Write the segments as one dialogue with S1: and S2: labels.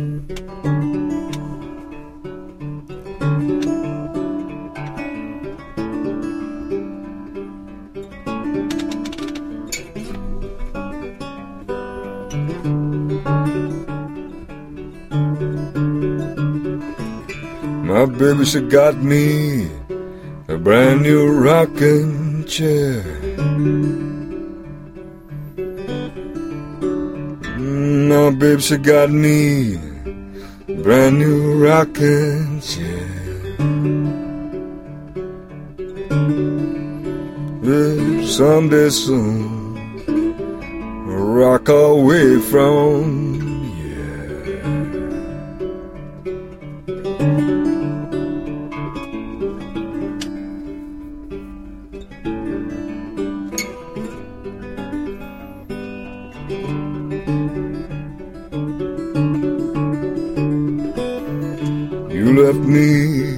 S1: My baby, she got me a brand new rocking chair. My baby, she got me brand new rocking chair. Yeah, someday soon, rock away from left me,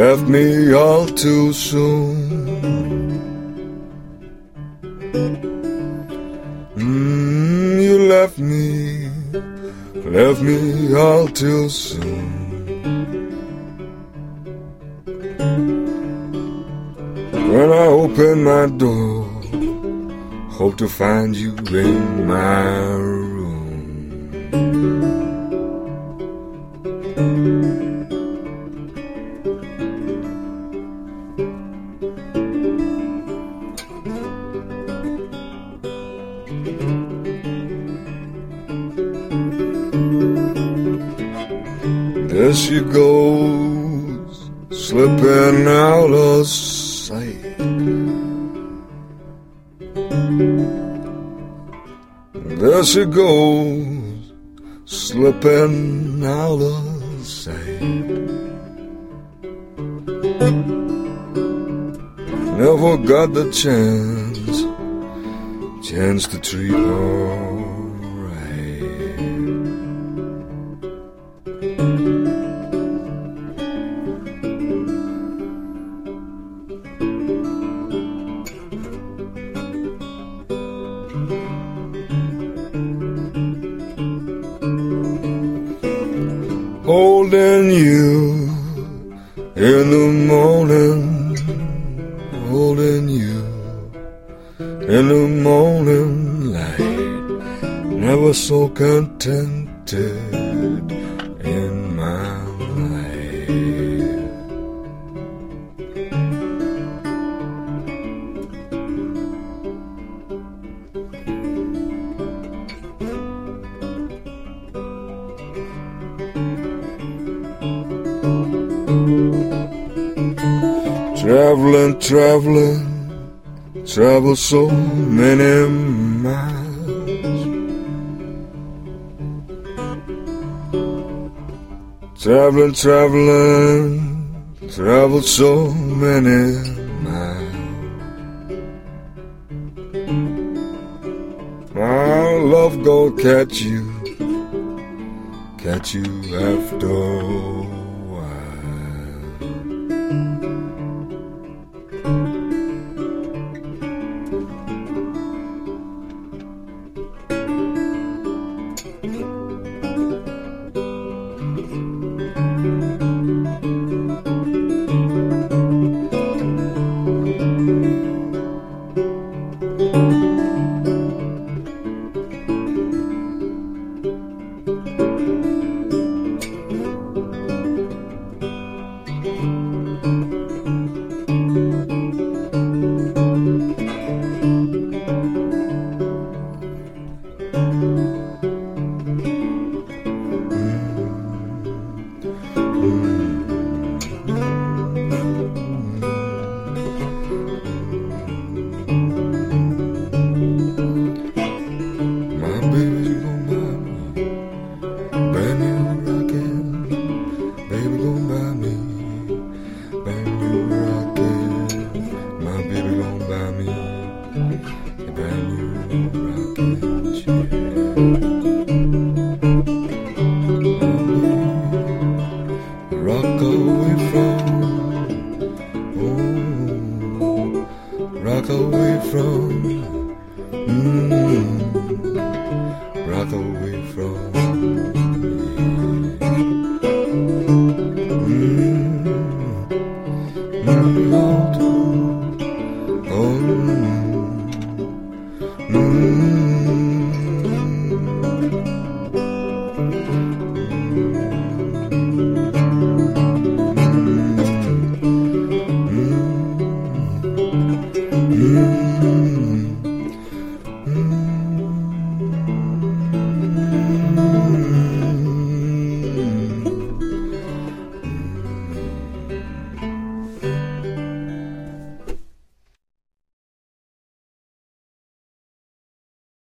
S1: left me all too soon. Mm, you left me, left me all too soon. When I open my door, hope to find you in my room. There she goes, slipping out of sight. There she goes, slipping out of sight. Never got the chance, chance to treat her holding you in the morning, holding you in the morning light, never so contented Traveling, traveling, travel so many miles. Traveling, traveling, travel so many miles. My love gonna catch you, catch you after a a brand new rockin' chair. Rock away from, oh, rock away from. Mm, rock away from Mm-hmm.